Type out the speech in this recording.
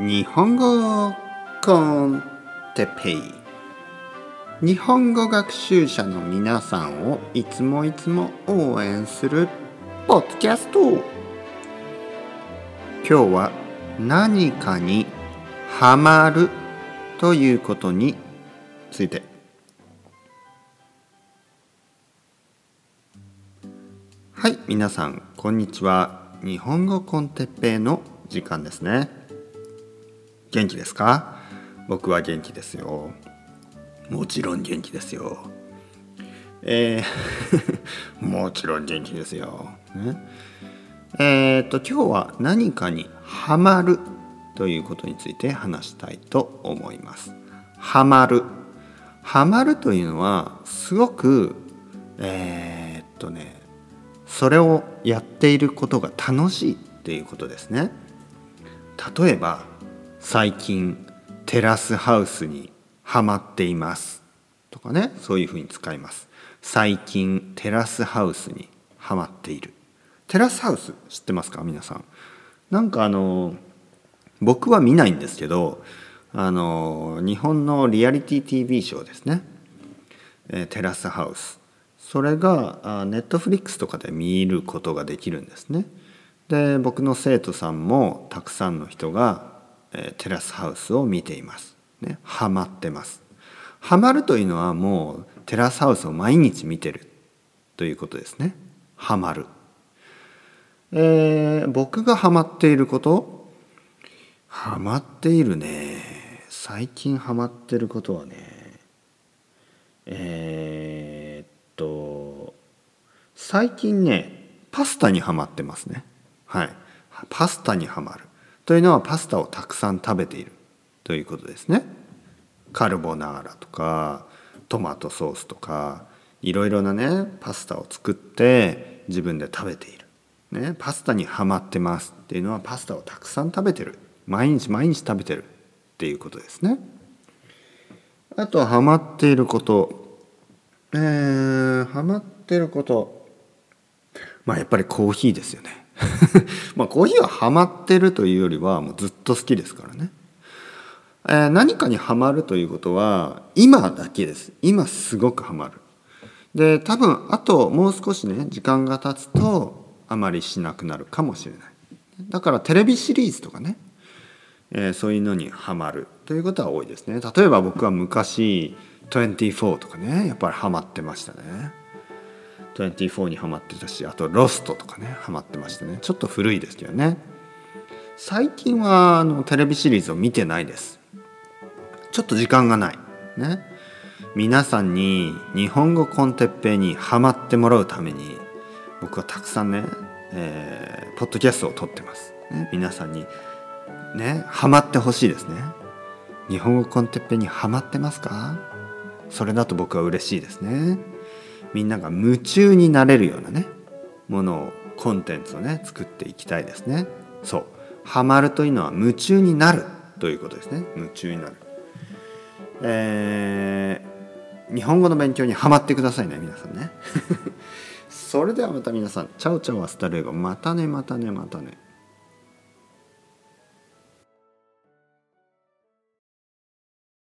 日本語コンテペイ。日本語学習者の皆さんをいつもいつも応援するポッドキャスト。今日は何かにハマるということについて。はい皆さんこんにちは。日本語コンテッペイの時間ですね。元気ですか？僕は元気ですよ。もちろん元気ですよ。えー もちろん元気ですよ、ね、えー、っと今日は何かにハマるということについて話したいと思います。ハマる。ハマるというのはすごくえー、っとねそれをやっていることが楽しいっていうことですね。例えば最近テラスハウスにはまっています。とかねそういうふうに使います。最近テラスハウスにはまっている。テラスハウス知ってますか？皆さん。なんかあの僕は見ないんですけどあの日本のリアリティ TV ショーですね、えテラスハウス。それがネットフリックスとかで見ることができるんですね。で僕の生徒さんもたくさんの人がえテラスハウスを見ています。ね、ハマってます。ハマるというのはもうテラスハウスを毎日見てるということですね。ハマる。えー、僕がハマっていること？ハマっているね。最近ハマってることはねえー、っと最近ねパスタにはまってますね。はい。パスタにはまる。というのはパスタをたくさん食べているということですね。カルボナーラとかトマトソースとかいろいろなねパスタを作って自分で食べている。ね、パスタにはまってますっていうのはパスタをたくさん食べてる毎日毎日食べてるっていうことですね。あとはハマっていることえー、ハマってることまあやっぱりコーヒーですよね。まあコーヒーはハマってるというよりはもうずっと好きですからね。えー、何かにはまるということは今だけです。今すごくハマる。で多分あともう少しね時間が経つとあまりしなくなるかもしれない。だからテレビシリーズとかね、えー、そういうのにはまるということは多いですね。例えば僕は昔24とかねやっぱりハマってましたね。24にハマってたしあとロストとかねハマってましてね。ちょっと古いですけどね。最近はあのテレビシリーズを見てないです。ちょっと時間がない。ね。皆さんに日本語コンテッペイにハマってもらうために僕はたくさんね、えー、ポッドキャストを撮ってます、ね、皆さんにねハマってほしいですね。日本語コンテッペイにハマってますか？それだと僕は嬉しいですね。みんなが夢中になれるようなねものをコンテンツをね作っていきたいですね。そう。ハマるというのは夢中になるということですね。夢中になる。えー、日本語の勉強にハマってくださいね皆さんね。それではまた皆さん。 Chao chao hasta luego。またねまたねまたね。